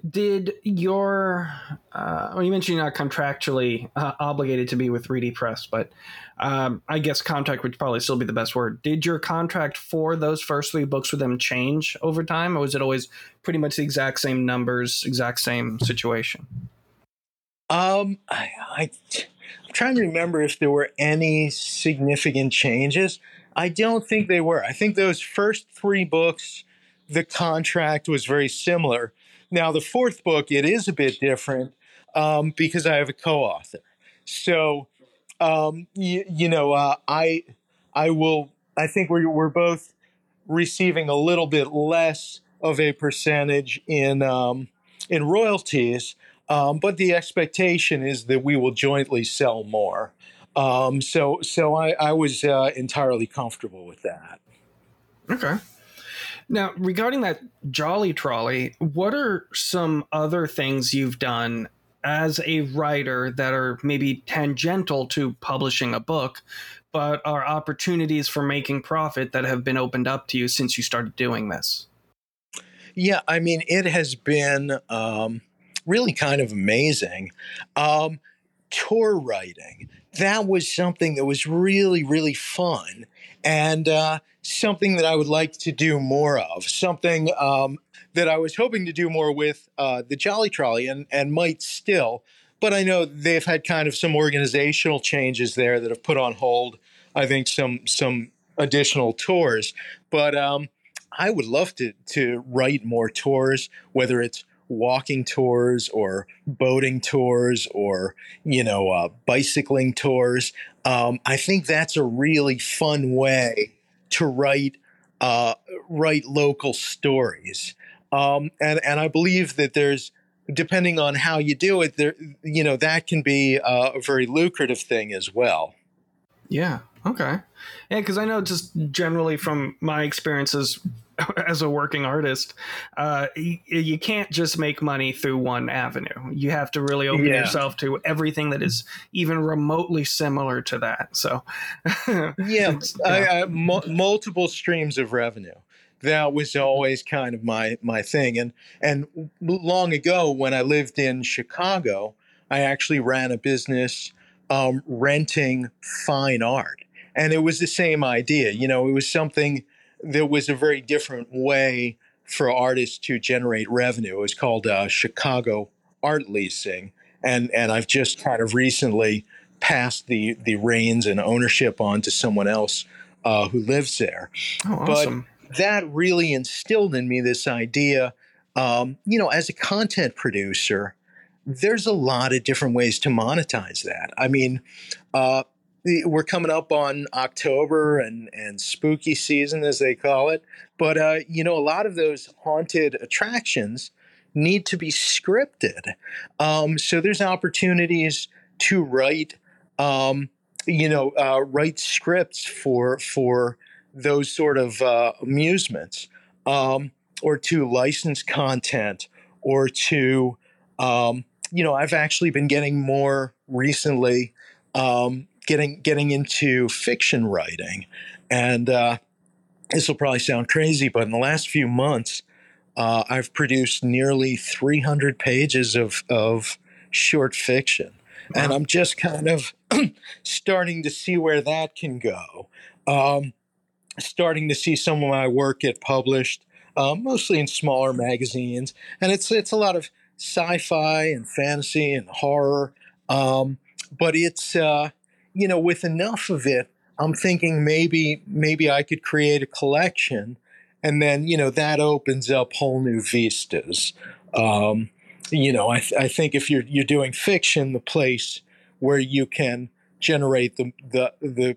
Did your uh, well, you mentioned you're not contractually uh, obligated to be with Reedy Press, but um, I guess contract would probably still be the best word. Did your contract for those first three books with them change over time, or was it always pretty much the exact same numbers, exact same situation? Um, I, I I'm trying to remember if there were any significant changes. I don't think they were. I think those first three books, the contract was very similar. Now, the fourth book, it is a bit different um, because I have a co-author. So, um, you, you know, uh, I I will. I think we're we're both receiving a little bit less of a percentage in um, in royalties, um, but the expectation is that we will jointly sell more. Um, so so I, I was uh, entirely comfortable with that. Okay. Now, regarding that Jolly Trolley, what are some other things you've done as a writer that are maybe tangential to publishing a book, but are opportunities for making profit that have been opened up to you since you started doing this? Yeah, I mean, it has been um, really kind of amazing. Um, tour writing that was something that was really, really fun and uh, something that I would like to do more of. Something um, that I was hoping to do more with uh, the Jolly Trolley and, and might still. But I know they've had kind of some organizational changes there that have put on hold, I think, some some additional tours. But um, I would love to to write more tours, whether it's walking tours or boating tours or you know uh, bicycling tours. Um, I think that's a really fun way to write uh, write local stories. Um, and and I believe that there's depending on how you do it, there you know that can be uh, a very lucrative thing as well. Yeah. Okay. Yeah, because I know just generally from my experiences as a working artist, uh, you, you, can't just make money through one avenue. You have to really open yeah. yourself to everything that is even remotely similar to that. So, yeah, yeah. I, I, multiple streams of revenue. That was always kind of my my thing. And and long ago, when I lived in Chicago, I actually ran a business um, renting fine art, and it was the same idea. You know, it was something there was a very different way for artists to generate revenue. It was called uh, Chicago Art Leasing, and and I've just kind of recently passed the the reins and ownership on to someone else uh, who lives there. Oh, awesome. But that really instilled in me this idea. Um, you know, as a content producer, there's a lot of different ways to monetize that. I mean, uh, we're coming up on October and, and spooky season, as they call it. But, uh, you know, a lot of those haunted attractions need to be scripted. Um, so there's opportunities to write, um, you know, uh, write scripts for, for those sort of uh, amusements um, or to license content or to, um, you know, I've actually been getting more recently um, getting getting into fiction writing, and uh, this will probably sound crazy, but in the last few months, uh, I've produced nearly 300 pages of of short fiction, wow. and I'm just kind of starting to see where that can go. Um, starting to see some of my work get published, uh, mostly in smaller magazines, and it's it's a lot of sci-fi and fantasy and horror. Um, but it's uh, you know, with enough of it, I'm thinking maybe maybe I could create a collection, and then you know that opens up whole new vistas. Um, you know, I, th- I think if you're you're doing fiction, the place where you can generate the the the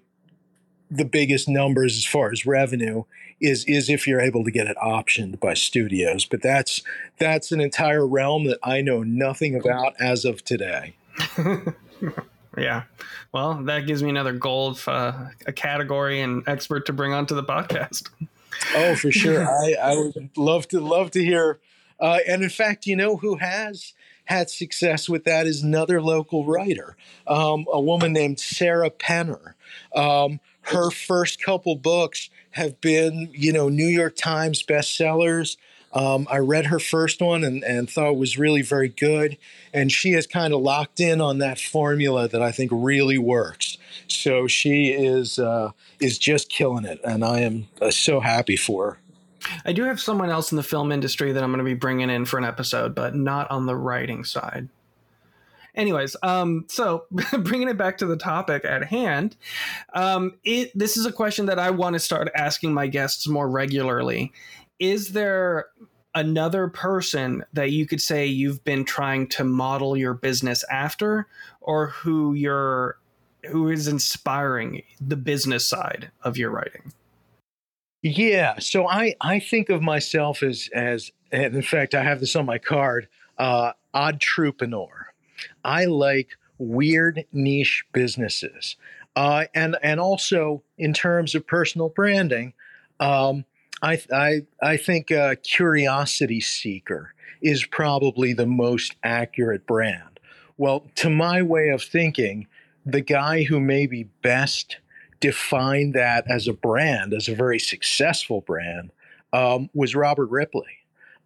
the biggest numbers as far as revenue is is if you're able to get it optioned by studios. But that's that's an entire realm that I know nothing about as of today. Yeah. Well, that gives me another gold, uh, a category and expert to bring onto the podcast. Oh, for sure. I, I would love to love to hear. Uh, and in fact, you know who has had success with that is another local writer, um, a woman named Sarah Penner. Um, her first couple books have been, you know, New York Times bestsellers. Um, I read her first one and, and thought it was really very good. And she has kind of locked in on that formula that I think really works. So she is uh, is just killing it, and I am uh, so happy for her. I do have someone else in the film industry that I'm going to be bringing in for an episode, but not on the writing side. Anyways, um, so bringing it back to the topic at hand, um, it this is a question that I want to start asking my guests more regularly is there another person that you could say you've been trying to model your business after or who you're who is inspiring the business side of your writing? Yeah so i i think of myself as as and in fact i have this on my card uh entrepreneur. I like weird niche businesses. Uh and and also in terms of personal branding um I I I think uh, Curiosity Seeker is probably the most accurate brand. Well, to my way of thinking, the guy who maybe best defined that as a brand, as a very successful brand, um, was Robert Ripley.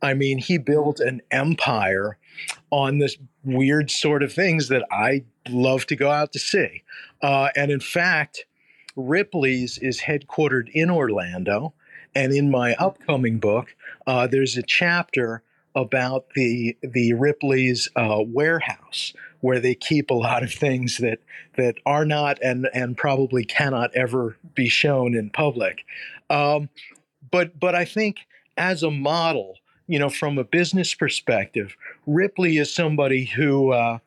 I mean, he built an empire on this weird sort of things that I love to go out to see. Uh, and in fact, Ripley's is headquartered in Orlando. And in my upcoming book, uh, there's a chapter about the the Ripley's uh, warehouse where they keep a lot of things that that are not and and probably cannot ever be shown in public. Um, but but I think as a model, you know, from a business perspective, Ripley is somebody who, uh,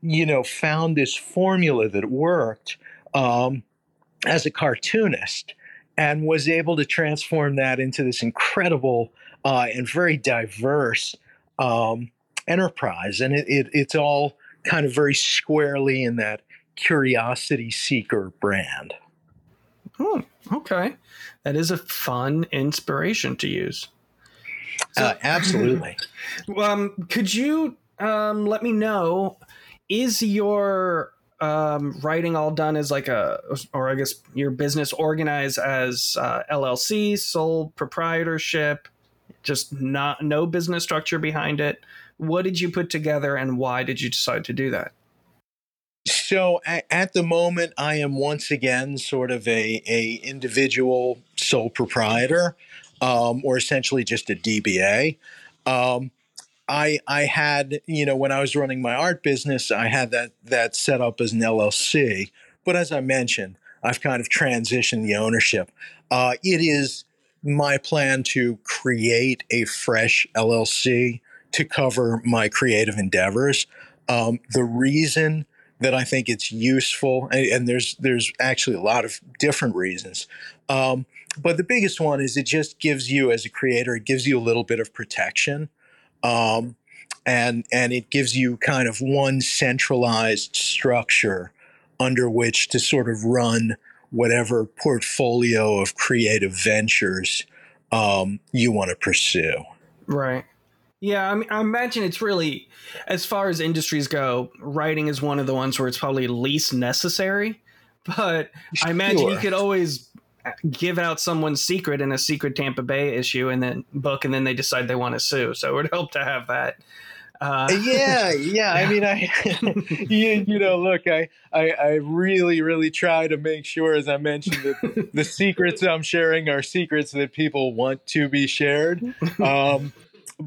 you know, found this formula that worked um, as a cartoonist and was able to transform that into this incredible uh, and very diverse um, enterprise. And it, it, it's all kind of very squarely in that curiosity seeker brand. Oh, okay. That is a fun inspiration to use. So, uh, absolutely. um, could you um, let me know? Is your um, writing all done as like a, or I guess your business organized as uh, LLC, sole proprietorship, just not no business structure behind it? What did you put together, and why did you decide to do that? So at, the moment, I am once again sort of a, a individual sole proprietor, um, or essentially just a DBA. Um, I I had you know when I was running my art business, I had that that set up as an LLC. But as I mentioned, I've kind of transitioned the ownership. Uh, it is my plan to create a fresh LLC to cover my creative endeavors. Um, the reason that I think it's useful, and, and, there's there's actually a lot of different reasons. Um, but the biggest one is it just gives you, as a creator, it gives you a little bit of protection, um, and and it gives you kind of one centralized structure under which to sort of run whatever portfolio of creative ventures um, you want to pursue. Right. Yeah, I, mean, I imagine it's really, as far as industries go, writing is one of the ones where it's probably least necessary. But I imagine sure. you could always give out someone's secret in a secret Tampa Bay issue and then book, and then they decide they want to sue. So it would help to have that. Uh, yeah, yeah. I mean, I, you, you know, look, I, I, I really, really try to make sure, as I mentioned, that the secrets I'm sharing are secrets that people want to be shared. Um,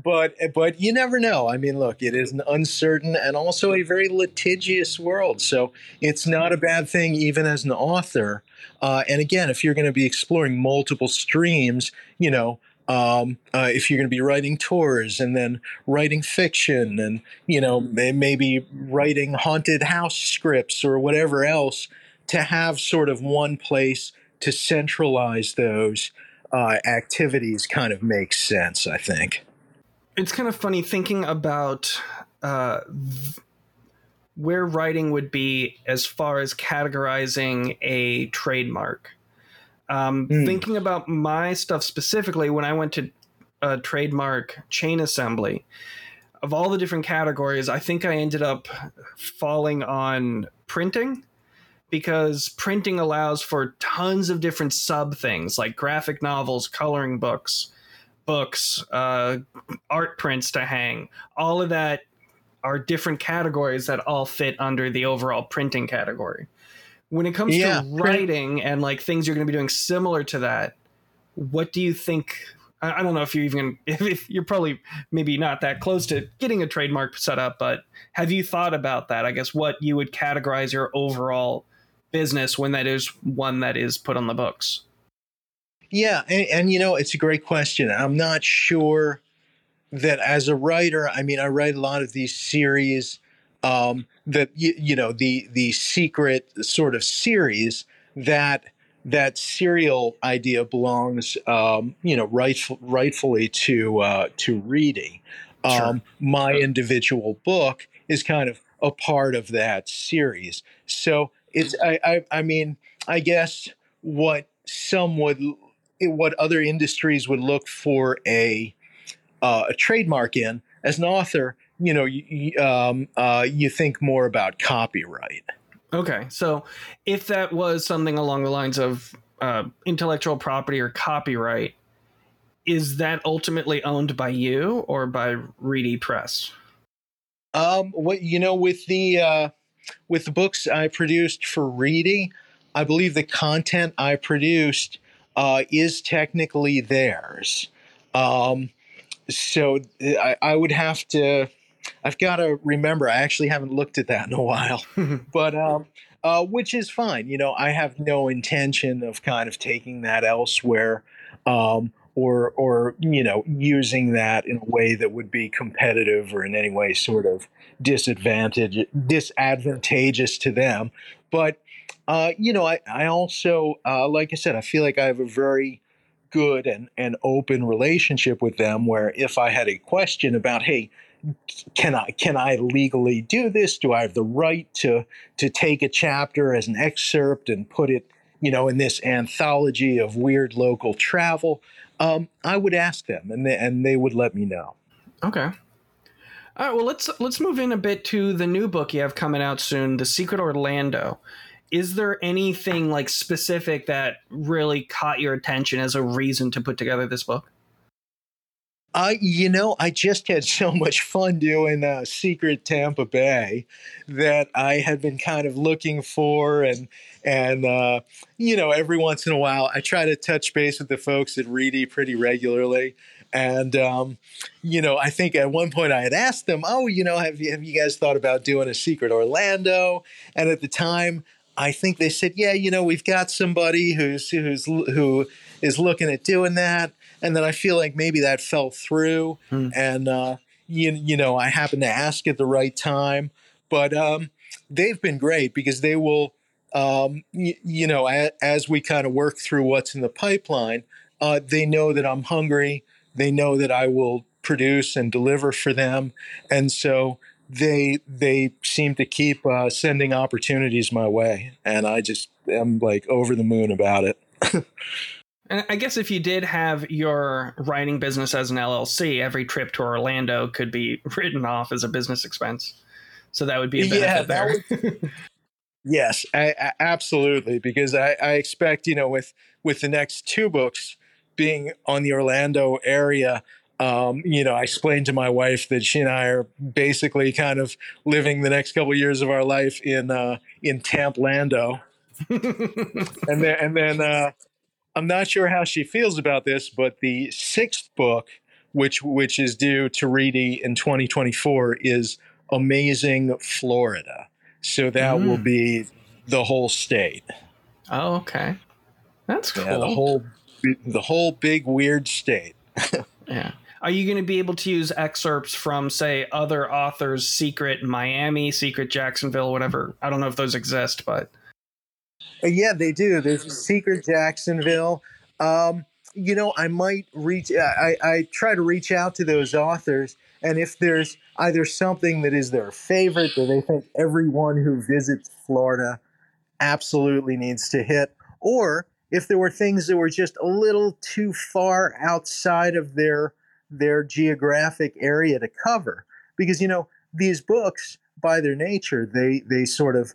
but but you never know. I mean, look, it is an uncertain and also a very litigious world. So it's not a bad thing, even as an author. Uh, and again, if you're going to be exploring multiple streams, you know, um, uh, if you're going to be writing tours and then writing fiction and you know maybe writing haunted house scripts or whatever else, to have sort of one place to centralize those uh, activities kind of makes sense. I think it's kind of funny thinking about uh, where writing would be as far as categorizing a trademark. Um, mm. Thinking about my stuff specifically, when I went to a trademark chain assembly, of all the different categories, I think I ended up falling on printing because printing allows for tons of different sub things like graphic novels, coloring books, books, uh, art prints to hang. All of that are different categories that all fit under the overall printing category. When it comes yeah, to writing print. and like things you're going to be doing similar to that, what do you think? I, don't know if you're even if, if you're probably maybe not that close to getting a trademark set up, but have you thought about that? I guess what you would categorize your overall business when that is one that is put on the books. Yeah, and, and, you know, it's a great question. I'm not sure that as a writer, I mean, I write a lot of these series um, that you, you know the the secret sort of series that that serial idea belongs, um, you know, rightful, rightfully to uh, to Reedy. Um, sure. My individual book is kind of a part of that series. So it's, I, I, I mean, I guess what some would what other industries would look for a uh, a trademark in. As an author, you know, you, um, uh, you think more about copyright. Okay, so if that was something along the lines of uh, intellectual property or copyright, is that ultimately owned by you or by Reedy Press? Um, what you know, with the uh, with the books I produced for Reedy, I believe the content I produced uh, is technically theirs. Um, so I, I, would have to. I've got to remember. I actually haven't looked at that in a while, but um, uh, which is fine. You know, I have no intention of kind of taking that elsewhere. Um, or or you know using that in a way that would be competitive or in any way sort of disadvantage disadvantageous to them but uh, you know i, I also uh, like i said i feel like i have a very good and, and open relationship with them where if i had a question about hey can I can I legally do this? Do I have the right to to take a chapter as an excerpt and put it, you know, in this anthology of weird local travel? Um, I would ask them, and they, and they would let me know. Okay. All right. Well, let's let's move in a bit to the new book you have coming out soon, The Secret Orlando. Is there anything like specific that really caught your attention as a reason to put together this book? I, you know, I just had so much fun doing uh, Secret Tampa Bay that I had been kind of looking for, and and uh, you know, every once in a while, I try to touch base with the folks at Reedy pretty regularly. And um, you know, I think at one point I had asked them, "Oh, you know, have you have you guys thought about doing a Secret Orlando?" And at the time, I think they said, "Yeah, you know, we've got somebody who's who's who is looking at doing that." and then I feel like maybe that fell through, mm. and uh, you you know I happened to ask at the right time, but um, they've been great because they will. Um, y- you know, a- as we kind of work through what's in the pipeline, uh, they know that I'm hungry. They know that I will produce and deliver for them, and so they they seem to keep uh, sending opportunities my way, and I just am like over the moon about it. And I guess if you did have your writing business as an LLC, every trip to Orlando could be written off as a business expense. So that would be a benefit yeah, there. Would, yes, I, I, absolutely. Because I, I expect, you know, with with the next two books being on the Orlando area, um, you know, I explained to my wife that she and I are basically kind of living the next couple of years of our life in uh, in Tamplando. and then and then uh, I'm not sure how she feels about this, but the sixth book, which which is due to Reedy in 2024, is Amazing Florida. So that mm. will be the whole state. Oh, okay, that's cool. Yeah, the whole the whole big weird state. yeah. Are you going to be able to use excerpts from, say, other authors' Secret Miami, Secret Jacksonville, whatever? I don't know if those exist, but uh, yeah, they do. There's Secret Jacksonville. Um, you know, I might reach. I, I try to reach out to those authors, and if there's either something that is their favorite that they think everyone who visits Florida absolutely needs to hit, or if there were things that were just a little too far outside of their their geographic area to cover, because you know these books by their nature they they sort of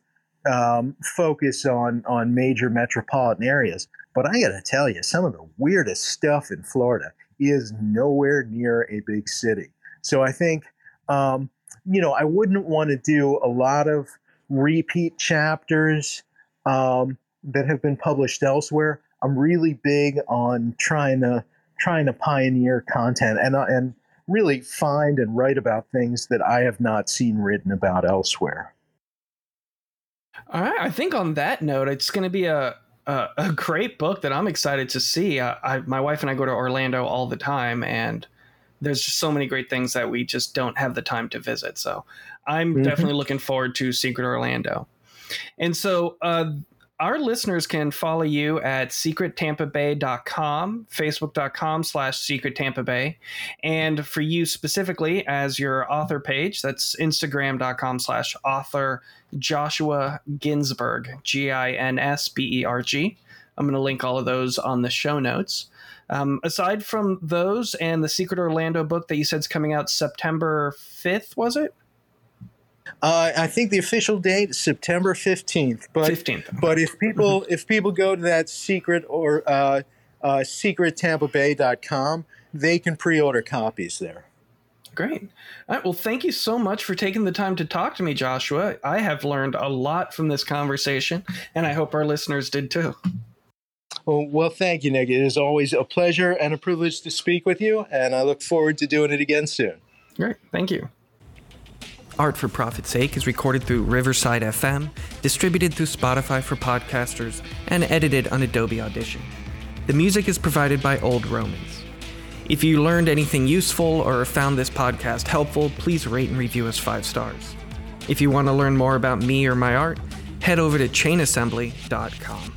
um, focus on on major metropolitan areas. But I got to tell you, some of the weirdest stuff in Florida is nowhere near a big city. So I think, um, you know, I wouldn't want to do a lot of repeat chapters um, that have been published elsewhere. I'm really big on trying to trying to pioneer content and uh, and really find and write about things that I have not seen written about elsewhere. All right. I think on that note, it's going to be a, a, a great book that I'm excited to see. Uh, I, my wife and I go to Orlando all the time, and there's just so many great things that we just don't have the time to visit. So I'm mm-hmm. definitely looking forward to Secret Orlando. And so uh, our listeners can follow you at secrettampabay.com, facebook.com slash secrettampabay. And for you specifically as your author page, that's instagram.com slash author Joshua Ginsberg, G I N S B E R G. I'm going to link all of those on the show notes. Um, aside from those and the Secret Orlando book that you said is coming out September 5th, was it? Uh, I think the official date is September fifteenth. But 15th. But if people if people go to that secret or uh, uh, secrettampabay.com, they can pre-order copies there. Great. All right. Well, thank you so much for taking the time to talk to me, Joshua. I have learned a lot from this conversation, and I hope our listeners did too. Well, well, thank you, Nick. It is always a pleasure and a privilege to speak with you, and I look forward to doing it again soon. Great. Thank you. Art for Profit's Sake is recorded through Riverside FM, distributed through Spotify for podcasters, and edited on Adobe Audition. The music is provided by Old Romans. If you learned anything useful or found this podcast helpful, please rate and review us five stars. If you want to learn more about me or my art, head over to chainassembly.com.